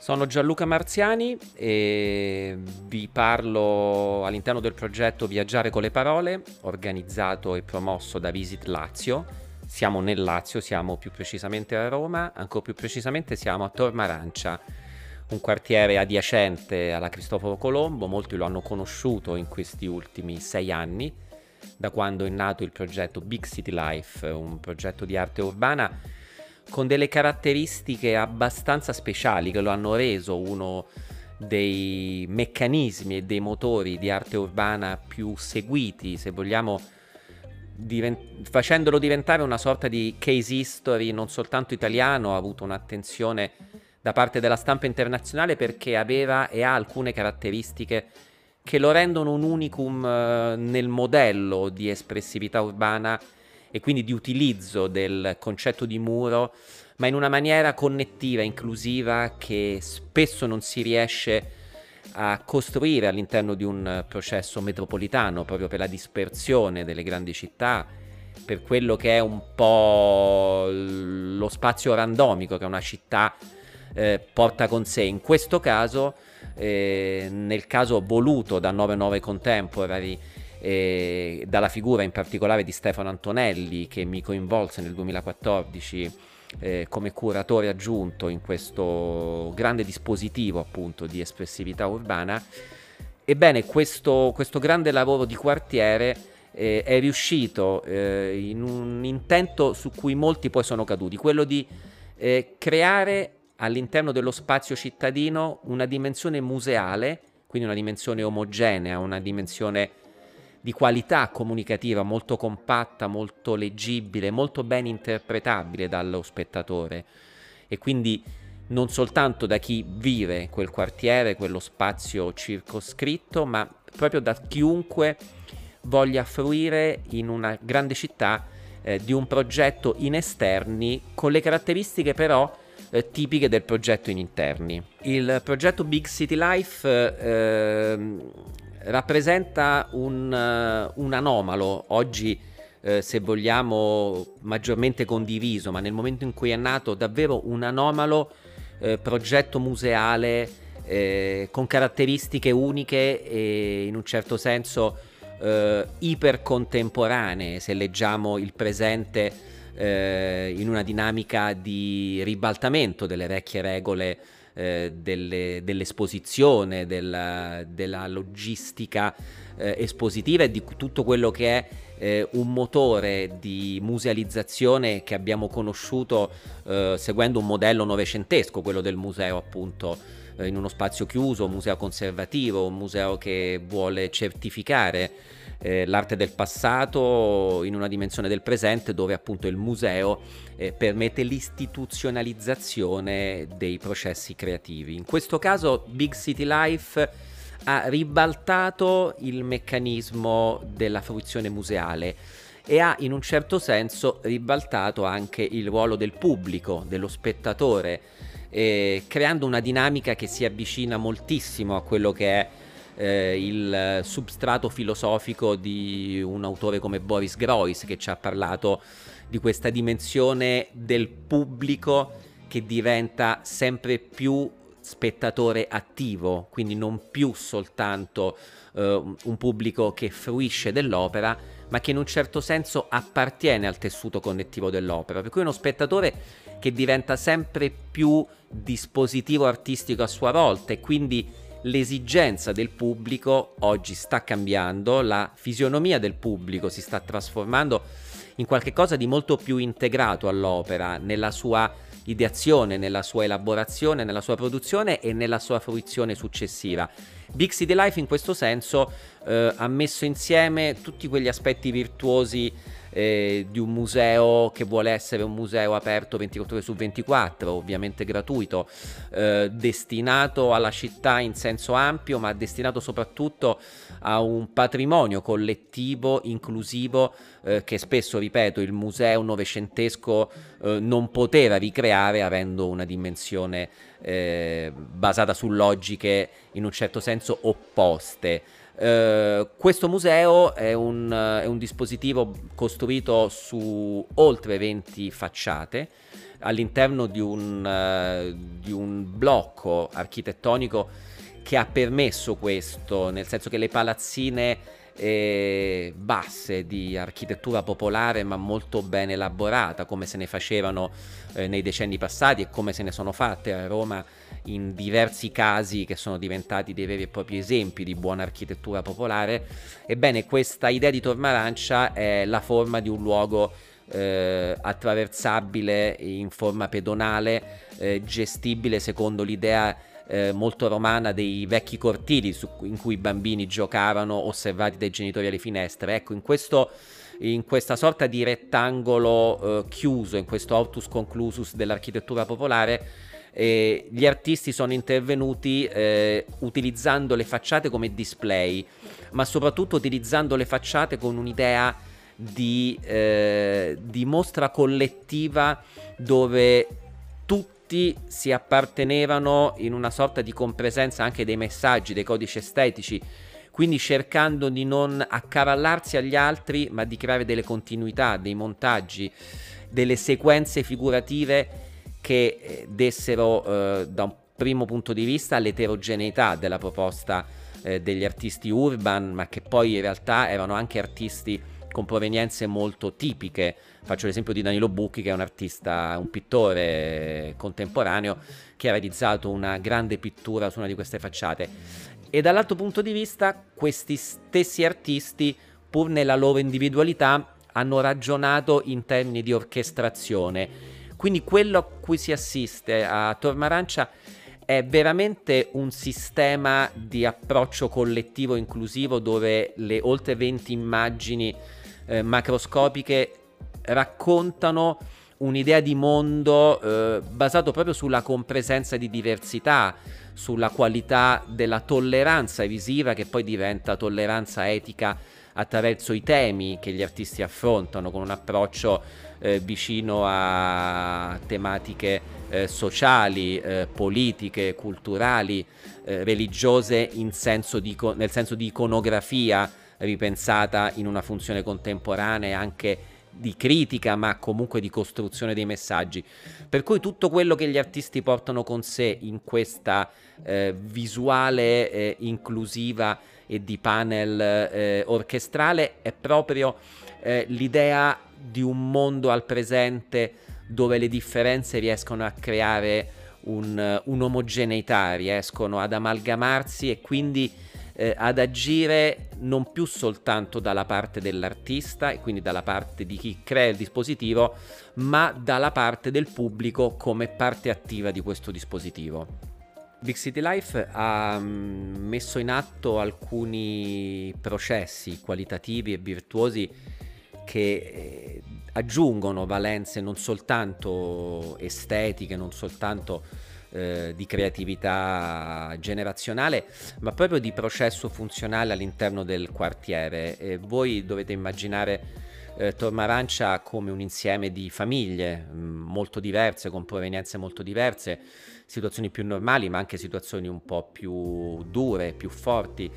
Sono Gianluca Marziani e vi parlo all'interno del progetto Viaggiare con le parole, organizzato e promosso da Visit Lazio. Siamo nel Lazio, siamo più precisamente a Roma, ancora più precisamente siamo a Tormarancia, un quartiere adiacente alla Cristoforo Colombo, molti lo hanno conosciuto in questi ultimi sei anni, da quando è nato il progetto Big City Life, un progetto di arte urbana con delle caratteristiche abbastanza speciali che lo hanno reso uno dei meccanismi e dei motori di arte urbana più seguiti, se vogliamo, divent- facendolo diventare una sorta di case history non soltanto italiano, ha avuto un'attenzione da parte della stampa internazionale perché aveva e ha alcune caratteristiche che lo rendono un unicum eh, nel modello di espressività urbana e quindi di utilizzo del concetto di muro, ma in una maniera connettiva, inclusiva, che spesso non si riesce a costruire all'interno di un processo metropolitano, proprio per la dispersione delle grandi città, per quello che è un po' lo spazio randomico che una città eh, porta con sé. In questo caso, eh, nel caso voluto da 99 Contemporary, dalla figura in particolare di Stefano Antonelli che mi coinvolse nel 2014 eh, come curatore aggiunto in questo grande dispositivo appunto di espressività urbana. Ebbene, questo, questo grande lavoro di quartiere eh, è riuscito eh, in un intento su cui molti poi sono caduti, quello di eh, creare all'interno dello spazio cittadino una dimensione museale, quindi una dimensione omogenea, una dimensione di qualità comunicativa molto compatta, molto leggibile, molto ben interpretabile dallo spettatore e quindi non soltanto da chi vive quel quartiere, quello spazio circoscritto, ma proprio da chiunque voglia fruire in una grande città eh, di un progetto in esterni con le caratteristiche però eh, tipiche del progetto in interni. Il progetto Big City Life eh, rappresenta un, uh, un anomalo. Oggi, eh, se vogliamo, maggiormente condiviso, ma nel momento in cui è nato davvero un anomalo eh, progetto museale eh, con caratteristiche uniche e in un certo senso eh, ipercontemporanee, se leggiamo il presente eh, in una dinamica di ribaltamento delle vecchie regole eh, delle, dell'esposizione, della, della logistica eh, espositiva e di tutto quello che è eh, un motore di musealizzazione che abbiamo conosciuto eh, seguendo un modello novecentesco, quello del museo appunto eh, in uno spazio chiuso, un museo conservativo, un museo che vuole certificare eh, l'arte del passato in una dimensione del presente dove appunto il museo eh, permette l'istituzionalizzazione dei processi creativi. In questo caso Big City Life ha ribaltato il meccanismo della fruizione museale e ha in un certo senso ribaltato anche il ruolo del pubblico, dello spettatore, eh, creando una dinamica che si avvicina moltissimo a quello che è eh, il substrato filosofico di un autore come Boris Groys che ci ha parlato di questa dimensione del pubblico che diventa sempre più spettatore attivo, quindi non più soltanto eh, un pubblico che fruisce dell'opera, ma che in un certo senso appartiene al tessuto connettivo dell'opera, per cui uno spettatore che diventa sempre più dispositivo artistico a sua volta e quindi l'esigenza del pubblico oggi sta cambiando, la fisionomia del pubblico si sta trasformando in qualcosa di molto più integrato all'opera, nella sua ideazione, nella sua elaborazione, nella sua produzione e nella sua fruizione successiva. Big City Life in questo senso eh, ha messo insieme tutti quegli aspetti virtuosi eh, di un museo che vuole essere un museo aperto 24 ore su 24, ovviamente gratuito, eh, destinato alla città in senso ampio, ma destinato soprattutto a un patrimonio collettivo inclusivo eh, che spesso, ripeto, il museo novecentesco eh, non poteva ricreare avendo una dimensione eh, basata su logiche in un certo senso opposte. Uh, questo museo è un, è un, dispositivo costruito su oltre 20 facciate all'interno di un, uh, di un blocco architettonico che ha permesso questo, nel senso che le palazzine eh, basse di architettura popolare ma molto ben elaborata come se ne facevano eh, nei decenni passati e come se ne sono fatte a Roma in diversi casi che sono diventati dei veri e propri esempi di buona architettura popolare. Ebbene questa idea di Tormarancia è la forma di un luogo eh, attraversabile in forma pedonale eh, gestibile secondo l'idea eh, molto romana dei vecchi cortili su, in cui i bambini giocavano osservati dai genitori alle finestre. Ecco, in, questo, in questa sorta di rettangolo eh, chiuso, in questo autus conclusus dell'architettura popolare, eh, gli artisti sono intervenuti eh, utilizzando le facciate come display, ma soprattutto utilizzando le facciate con un'idea di, eh, di mostra collettiva dove tutti tutti si appartenevano in una sorta di compresenza anche dei messaggi, dei codici estetici, quindi cercando di non accavallarsi agli altri, ma di creare delle continuità, dei montaggi, delle sequenze figurative che eh, dessero eh, da un primo punto di vista l'eterogeneità della proposta eh, degli artisti urban, ma che poi in realtà erano anche artisti con provenienze molto tipiche. Faccio l'esempio di Danilo Bucchi, che è un artista, un pittore contemporaneo, che ha realizzato una grande pittura su una di queste facciate. E dall'altro punto di vista, questi stessi artisti, pur nella loro individualità, hanno ragionato in termini di orchestrazione. Quindi quello a cui si assiste a Tormarancia è veramente un sistema di approccio collettivo inclusivo dove le oltre 20 immagini eh, macroscopiche raccontano un'idea di mondo eh, basato proprio sulla compresenza di diversità, sulla qualità della tolleranza visiva che poi diventa tolleranza etica attraverso i temi che gli artisti affrontano con un approccio eh, vicino a tematiche eh, sociali, eh, politiche, culturali, eh, religiose senso di, nel senso di iconografia ripensata in una funzione contemporanea anche di critica, ma comunque di costruzione dei messaggi. Per cui tutto quello che gli artisti portano con sé in questa eh, visuale eh, inclusiva e di panel eh, orchestrale è proprio eh, l'idea di un mondo al presente dove le differenze riescono a creare un, un'omogeneità, riescono ad amalgamarsi e quindi eh, ad agire non più soltanto dalla parte dell'artista e quindi dalla parte di chi crea il dispositivo, ma dalla parte del pubblico come parte attiva di questo dispositivo. Big City Life ha mm, messo in atto alcuni processi qualitativi e virtuosi che eh, aggiungono valenze non soltanto estetiche, non soltanto eh, di creatività generazionale, ma proprio di processo funzionale all'interno del quartiere. E voi dovete immaginare eh, Tormarancia come un insieme di famiglie mh, mm, molto diverse, con provenienze molto diverse, situazioni più normali, ma anche situazioni un po' più dure, più forti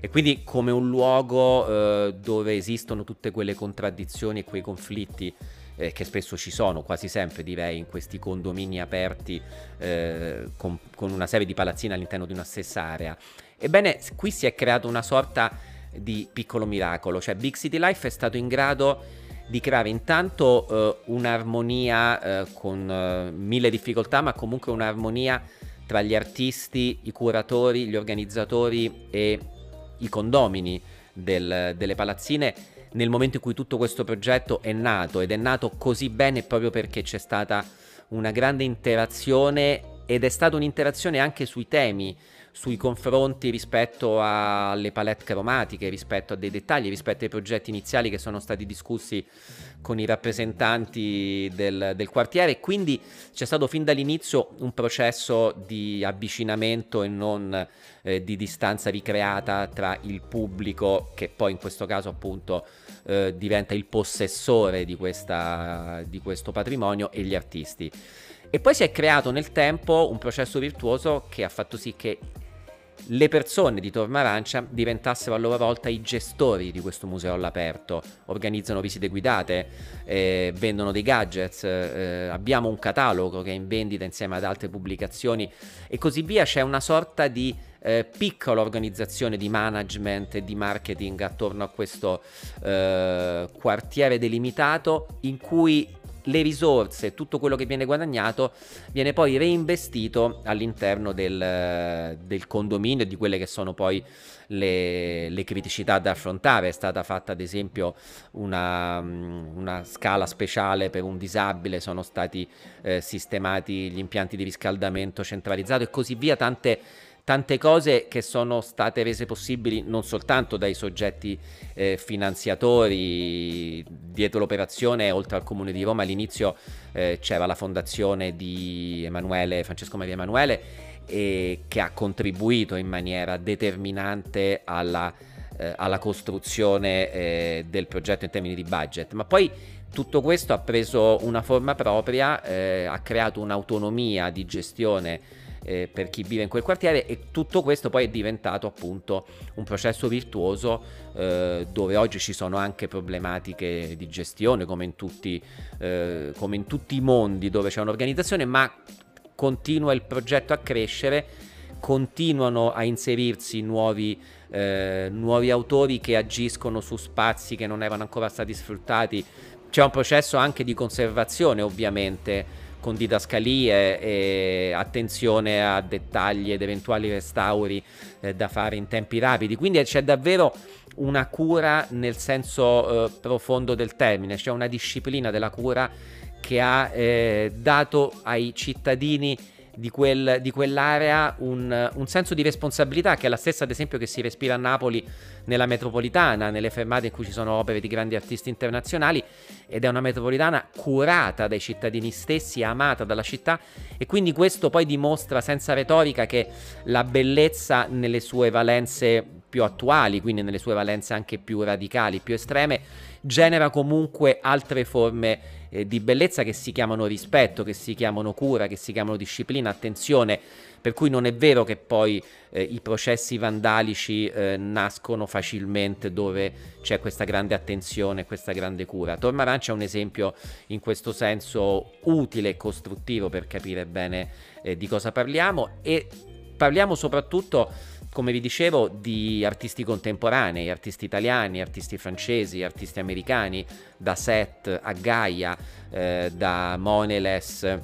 e quindi come un luogo eh, dove esistono tutte quelle contraddizioni e quei conflitti eh, che spesso ci sono, quasi sempre direi, in questi condomini aperti eh, con, con, una serie di palazzine all'interno di una stessa area. Ebbene, qui si è creato una sorta di piccolo miracolo, cioè Big City Life è stato in grado di creare intanto eh, un'armonia eh, con eh, mille difficoltà, ma comunque un'armonia tra gli artisti, i curatori, gli organizzatori e i condomini del, delle palazzine nel momento in cui tutto questo progetto è nato ed è nato così bene proprio perché c'è stata una grande interazione ed è stata un'interazione anche sui temi, sui confronti rispetto alle palette cromatiche, rispetto a dei dettagli, rispetto ai progetti iniziali che sono stati discussi con i rappresentanti del, del quartiere. Quindi c'è stato fin dall'inizio un processo di avvicinamento e non eh, di distanza ricreata tra il pubblico, che poi in questo caso appunto eh, diventa il possessore di, questa, di questo patrimonio, e gli artisti. E poi si è creato nel tempo un processo virtuoso che ha fatto sì che le persone di Torma Arancia diventassero a loro volta i gestori di questo museo all'aperto, organizzano visite guidate, eh, vendono dei gadgets, eh, abbiamo un catalogo che è in vendita insieme ad altre pubblicazioni e così via, c'è una sorta di eh, piccola organizzazione di management e di marketing attorno a questo eh, quartiere delimitato in cui le risorse, tutto quello che viene guadagnato viene poi reinvestito all'interno del, del condominio e di quelle che sono poi le, le, criticità da affrontare. È stata fatta ad esempio una, una scala speciale per un disabile, sono stati eh, sistemati gli impianti di riscaldamento centralizzato e così via, tante tante cose che sono state rese possibili non soltanto dai soggetti eh, finanziatori dietro l'operazione, oltre al Comune di Roma, all'inizio eh, c'era la fondazione di Emanuele, Francesco Maria Emanuele, e che ha contribuito in maniera determinante alla, eh, alla costruzione eh, del progetto in termini di budget, ma poi tutto questo ha preso una forma propria, eh, ha creato un'autonomia di gestione eh, per chi vive in quel quartiere e tutto questo poi è diventato appunto un processo virtuoso eh, dove oggi ci sono anche problematiche di gestione come in tutti, eh, come in tutti i mondi dove c'è un'organizzazione ma continua il progetto a crescere continuano a inserirsi nuovi, eh, nuovi autori che agiscono su spazi che non erano ancora stati sfruttati. C'è un processo anche di conservazione ovviamente con didascalie e attenzione a dettagli ed eventuali restauri eh, da fare in tempi rapidi. Quindi c'è davvero una cura nel senso eh, profondo del termine, c'è una disciplina della cura che ha eh, dato ai cittadini di, quel, di quell'area un, un, senso di responsabilità che è la stessa ad esempio che si respira a Napoli nella metropolitana, nelle fermate in cui ci sono opere di grandi artisti internazionali ed è una metropolitana curata dai cittadini stessi, amata dalla città e quindi questo poi dimostra senza retorica che la bellezza nelle sue valenze più attuali, quindi nelle sue valenze anche più radicali, più estreme, genera comunque altre forme eh, di bellezza che si chiamano rispetto, che si chiamano cura, che si chiamano disciplina, attenzione, per cui non è vero che poi eh, i processi vandalici eh, nascono facilmente dove c'è questa grande attenzione, questa grande cura. Torma Arancia è un esempio in questo senso utile e costruttivo per capire bene eh, di cosa parliamo e parliamo soprattutto come vi dicevo, di artisti contemporanei, artisti italiani, artisti francesi, artisti americani, da Seth a Gaia, eh, da Moneles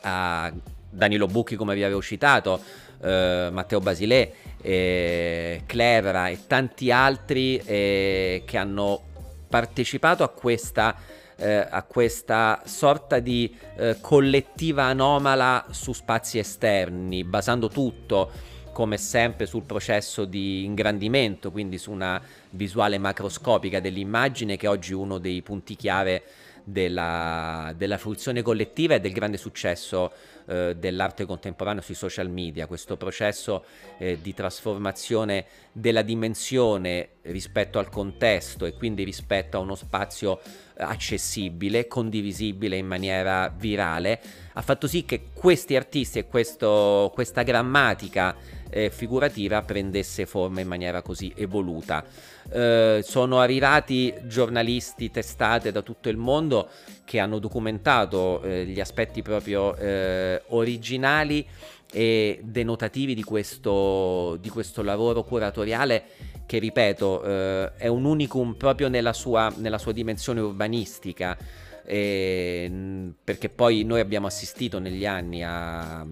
a Danilo Bucchi come vi avevo citato, eh, Matteo Basilè, eh, Clevera e tanti altri eh, che hanno partecipato a questa, eh, a questa sorta di eh, collettiva anomala su spazi esterni, basando tutto come sempre sul processo di ingrandimento, quindi su una visuale macroscopica dell'immagine che oggi è uno dei punti chiave della, della fruizione collettiva e del grande successo eh, dell'arte contemporanea sui social media, questo processo eh, di trasformazione della dimensione rispetto al contesto e quindi rispetto a uno spazio accessibile, condivisibile in maniera virale, ha fatto sì che questi artisti e questo, questa grammatica eh, figurativa prendesse forma in maniera così evoluta. Eh, sono arrivati giornalisti testate da tutto il mondo che hanno documentato eh, gli aspetti proprio eh, originali e denotativi di questo, di questo lavoro curatoriale che ripeto eh, è un unicum proprio nella sua, nella sua dimensione urbanistica eh, perché poi noi abbiamo assistito negli anni a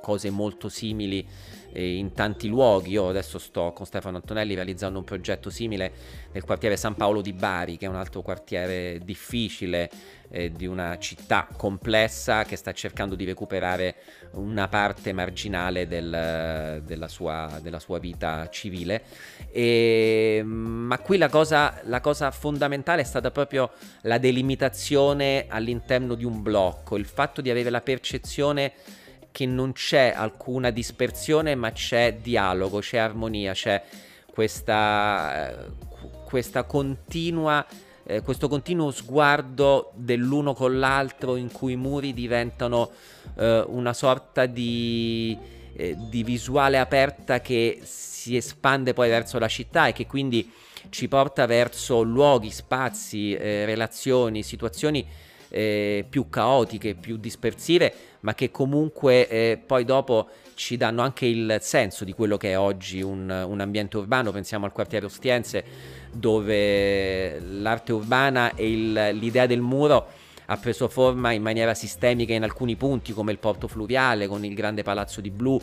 cose molto simili in tanti luoghi. Io adesso sto con Stefano Antonelli realizzando un progetto simile nel quartiere San Paolo di Bari, che è un altro quartiere difficile eh, di una città complessa che sta cercando di recuperare una parte marginale del, della, sua, della, sua, vita civile. E, ma qui la cosa, la cosa fondamentale è stata proprio la delimitazione all'interno di un blocco, il fatto di avere la percezione che non c'è alcuna dispersione, ma c'è dialogo, c'è armonia, c'è questa, eh, questa continua, eh, questo continuo sguardo dell'uno con l'altro in cui i muri diventano eh, una sorta di, eh, di visuale aperta che si espande poi verso la città e che quindi ci porta verso luoghi, spazi, eh, relazioni, situazioni eh, più caotiche, più dispersive, ma che comunque eh, poi dopo ci danno anche il senso di quello che è oggi un, un ambiente urbano. Pensiamo al quartiere Ostiense, dove l'arte urbana e il, l'idea del muro ha preso forma in maniera sistemica in alcuni punti, come il porto fluviale con il grande palazzo di blu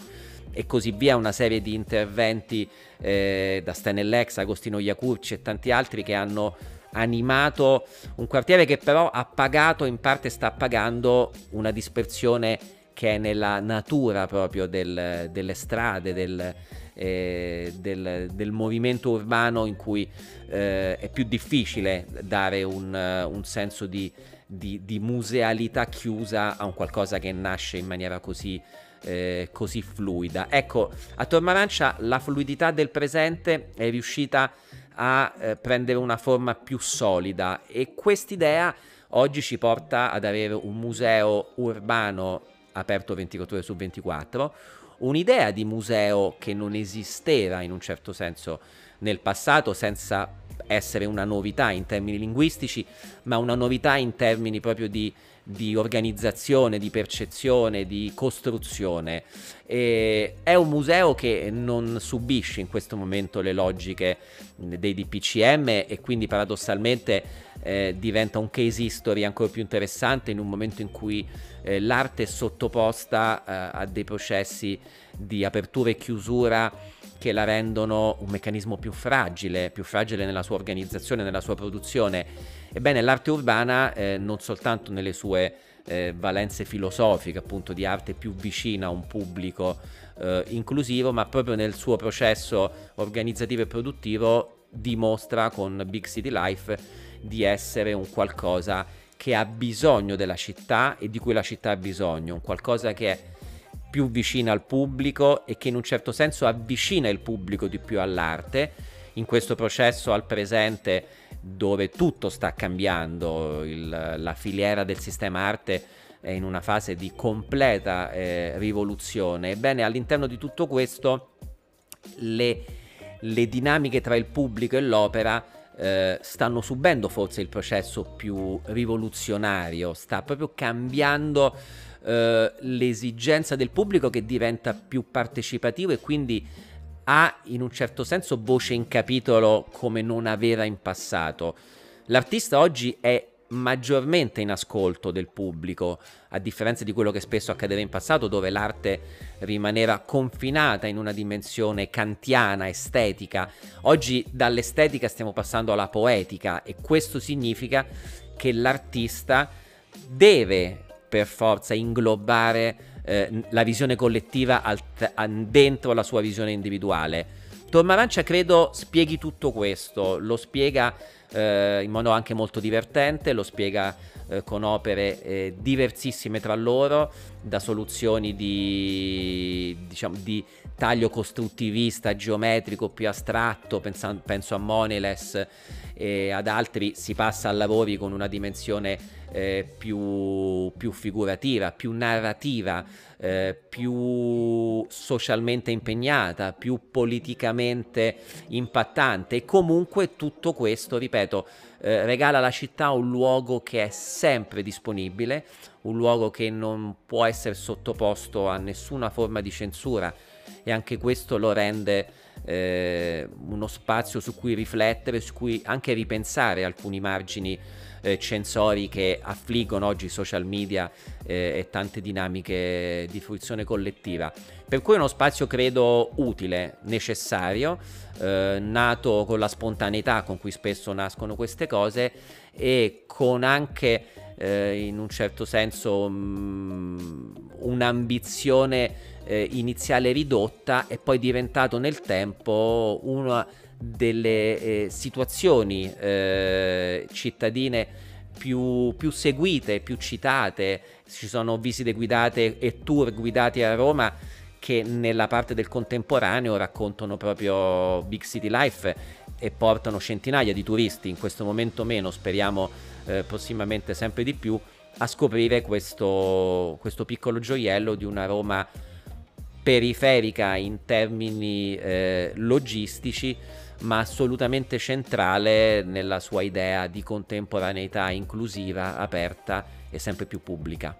e così via, una serie di interventi eh, da Stenellex, Agostino Iacurci e tanti altri che hanno animato un quartiere che però ha pagato, in parte sta pagando una dispersione che è nella natura proprio del, delle strade, del, eh, del, del, movimento urbano in cui eh, è più difficile dare un, un senso di, di, di, musealità chiusa a un qualcosa che nasce in maniera così, eh, così fluida. Ecco, a Tormarancia la fluidità del presente è riuscita a a eh, prendere una forma più solida. E quest'idea oggi ci porta ad avere un museo urbano aperto 24 ore su 24, un'idea di museo che non esisteva in un certo senso nel passato senza essere una novità in termini linguistici, ma una novità in termini proprio di di organizzazione, di percezione, di costruzione. E è un museo che non subisce in questo momento le logiche dei DPCM e quindi paradossalmente eh, diventa un case history ancora più interessante in un momento in cui eh, l'arte è sottoposta eh, a dei processi di apertura e chiusura che la rendono un meccanismo più fragile, più fragile nella sua organizzazione, nella sua produzione Ebbene, l'arte urbana, eh, non soltanto nelle sue eh, valenze filosofiche, appunto di arte più vicina a un pubblico eh, inclusivo, ma proprio nel suo processo organizzativo e produttivo dimostra con Big City Life di essere un qualcosa che ha bisogno della città e di cui la città ha bisogno, un qualcosa che è più vicina al pubblico e che in un certo senso avvicina il pubblico di più all'arte. In questo processo al presente dove tutto sta cambiando, il, la filiera del sistema arte è in una fase di completa eh, rivoluzione. Ebbene, all'interno di tutto questo le, le dinamiche tra il pubblico e l'opera eh, stanno subendo forse il processo più rivoluzionario, sta proprio cambiando eh, l'esigenza del pubblico che diventa più partecipativo e quindi ha in un certo senso voce in capitolo come non aveva in passato. L'artista oggi è maggiormente in ascolto del pubblico, a differenza di quello che spesso accadeva in passato, dove l'arte rimaneva confinata in una dimensione kantiana, estetica. Oggi dall'estetica stiamo passando alla poetica e questo significa che l'artista deve per forza inglobare eh, la visione collettiva al, dentro la sua visione individuale. Tormarancia credo spieghi tutto questo, lo spiega eh, in modo anche molto divertente, lo spiega eh, con opere eh, diversissime tra loro, da soluzioni di, diciamo, di taglio costruttivista, geometrico, più astratto, pensa, penso a Moneless e ad altri, si passa a lavori con una dimensione eh, più, più, figurativa, più narrativa, eh, più socialmente impegnata, più politicamente impattante. E comunque tutto questo, ripeto, eh, regala alla città un luogo che è sempre disponibile, un luogo che non può essere sottoposto a nessuna forma di censura. E anche questo lo rende eh, uno spazio su cui riflettere, su cui anche ripensare alcuni margini eh, censori che affliggono oggi i social media eh, e tante dinamiche di fruizione collettiva. Per cui è uno spazio credo utile, necessario, eh, nato con la spontaneità con cui spesso nascono queste cose e con anche eh, in un certo senso mh, mm, un'ambizione eh, iniziale ridotta e poi diventato nel tempo una delle eh, situazioni eh, cittadine più, più, seguite, più citate. Ci sono visite guidate e tour guidati a Roma che nella parte del contemporaneo raccontano proprio Big City Life e portano centinaia di turisti, in questo momento meno, speriamo eh, prossimamente sempre di più, a scoprire questo, questo piccolo gioiello di una Roma periferica in termini eh, logistici, ma assolutamente centrale nella sua idea di contemporaneità inclusiva, aperta e sempre più pubblica.